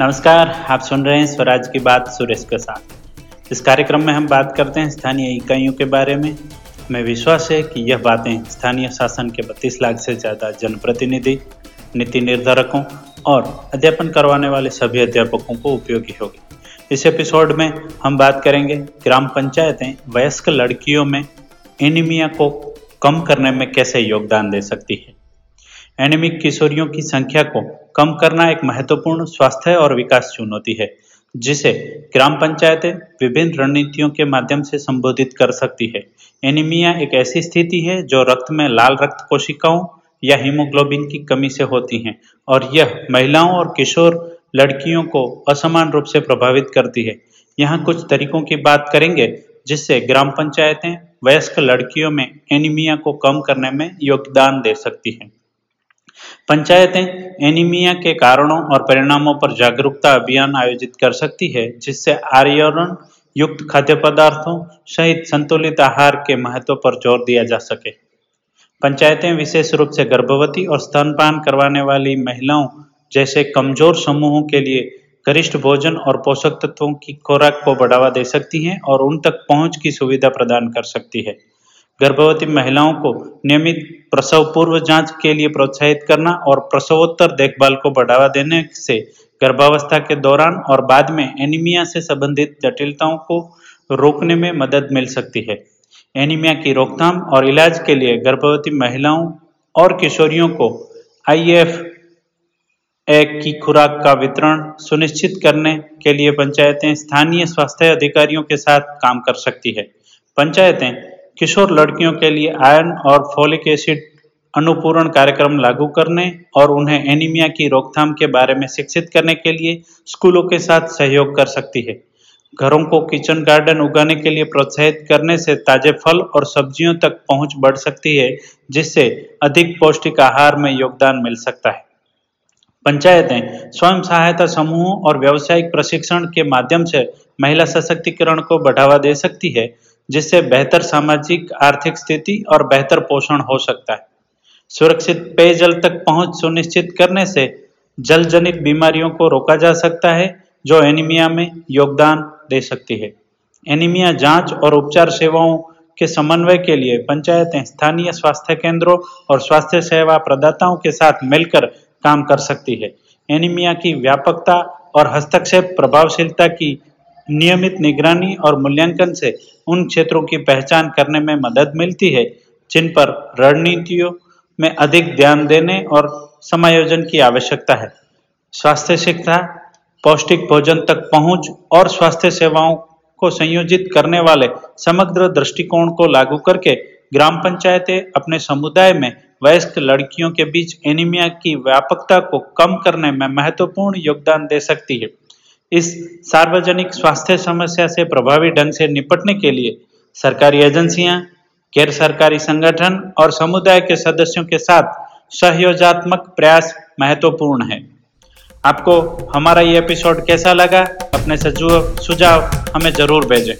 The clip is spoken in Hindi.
नमस्कार, आप सुन रहे हैं स्वराज की बात सुरेश के साथ। इस कार्यक्रम में हम बात करते हैं स्थानीय इकाइयों के बारे में। मैं विश्वास है कि यह बातें स्थानीय शासन के 32 लाख से ज़्यादा जनप्रतिनिधि, नीति निर्धारकों और अध्यापन करवाने वाले सभी अध्यापकों को उपयोगी होगी। इस एपिसोड में हम बात करेंगे ग्राम पंचायतें वयस्क लड़कियों में एनीमिया को कम करने में कैसे योगदान दे सकती है। एनीमिक किशोरियों की संख्या को कम करना एक महत्वपूर्ण स्वास्थ्य और विकास चुनौती है, जिसे ग्राम पंचायतें विभिन्न रणनीतियों के माध्यम से संबोधित कर सकती है। एनीमिया एक ऐसी स्थिति है जो रक्त में लाल रक्त कोशिकाओं या हीमोग्लोबिन की कमी से होती हैं और यह महिलाओं और किशोर लड़कियों को असमान रूप से प्रभावित करती है। यहाँ कुछ तरीकों की बात करेंगे, जिससे ग्राम पंचायतें वयस्क लड़कियों में एनीमिया को कम करने में योगदान दे सकती हैं। पंचायतें एनीमिया के कारणों और परिणामों पर जागरूकता अभियान आयोजित कर सकती है, जिससे आर्यरण युक्त खाद्य पदार्थों सहित संतुलित आहार के महत्व पर ज़ोर दिया जा सके। पंचायतें विशेष रूप से गर्भवती और स्तनपान करवाने वाली महिलाओं जैसे कमज़ोर समूहों के लिए गरिष्ठ भोजन और पोषक तत्वों की खुराक को बढ़ावा दे सकती हैं और उन तक पहुँच की सुविधा प्रदान कर सकती है। गर्भवती महिलाओं को नियमित प्रसव पूर्व जाँच के लिए प्रोत्साहित करना और प्रसवोत्तर देखभाल को बढ़ावा देने से गर्भावस्था के दौरान और बाद में एनीमिया से संबंधित जटिलताओं को रोकने में मदद मिल सकती है। एनीमिया की रोकथाम और इलाज के लिए गर्भवती महिलाओं और किशोरियों को आईएफ एक की खुराक का वितरण सुनिश्चित करने के लिए पंचायतें स्थानीय स्वास्थ्य अधिकारियों के साथ काम कर सकती है। पंचायतें किशोर लड़कियों के लिए आयरन और फोलिक एसिड अनुपूरण कार्यक्रम लागू करने और उन्हें एनीमिया की रोकथाम के बारे में शिक्षित करने के लिए स्कूलों के साथ सहयोग कर सकती है। घरों को किचन गार्डन उगाने के लिए प्रोत्साहित करने से ताजे फल और सब्जियों तक पहुँच बढ़ सकती है, जिससे अधिक पौष्टिक आहार में योगदान मिल सकता है। पंचायतें, स्वयं सहायता समूहों और व्यावसायिक प्रशिक्षण के माध्यम से महिला सशक्तिकरण को बढ़ावा दे सकती है जिससे बेहतर सामाजिक, आर्थिक स्थिति और बेहतर पोषण हो सकता है। सुरक्षित पेयजल तक पहुँच सुनिश्चित करने से जल जनित बीमारियों को रोका जा सकता है, जो एनीमिया में योगदान दे सकती है। एनीमिया जाँच और उपचार सेवाओं के समन्वय के लिए पंचायतें, स्थानीय स्वास्थ्य केंद्रों और स्वास्थ्य सेवा प्रदाताओं के साथ मिलकर काम कर सकती है। एनीमिया की व्यापकता और हस्तक्षेप प्रभावशीलता की नियमित निगरानी और मूल्यांकन से उन क्षेत्रों की पहचान करने में मदद मिलती है, जिन पर रणनीतियों में अधिक ध्यान देने और समायोजन की आवश्यकता है। स्वास्थ्य शिक्षा, पौष्टिक भोजन तक पहुँच और स्वास्थ्य सेवाओं को संयोजित करने वाले समग्र दृष्टिकोण को लागू करके ग्राम पंचायतें अपने समुदाय में वयस्क लड़कियों के बीच एनीमिया की व्यापकता को कम करने में महत्वपूर्ण योगदान दे सकती है। इस सार्वजनिक स्वास्थ्य समस्या से प्रभावी ढंग से निपटने के लिए सरकारी एजेंसियाँ, गैर सरकारी संगठन और समुदाय के सदस्यों के साथ सहयोगात्मक प्रयास महत्वपूर्ण है। आपको हमारा ये एपिसोड कैसा लगा? अपने सुझाव हमें ज़रूर भेजें।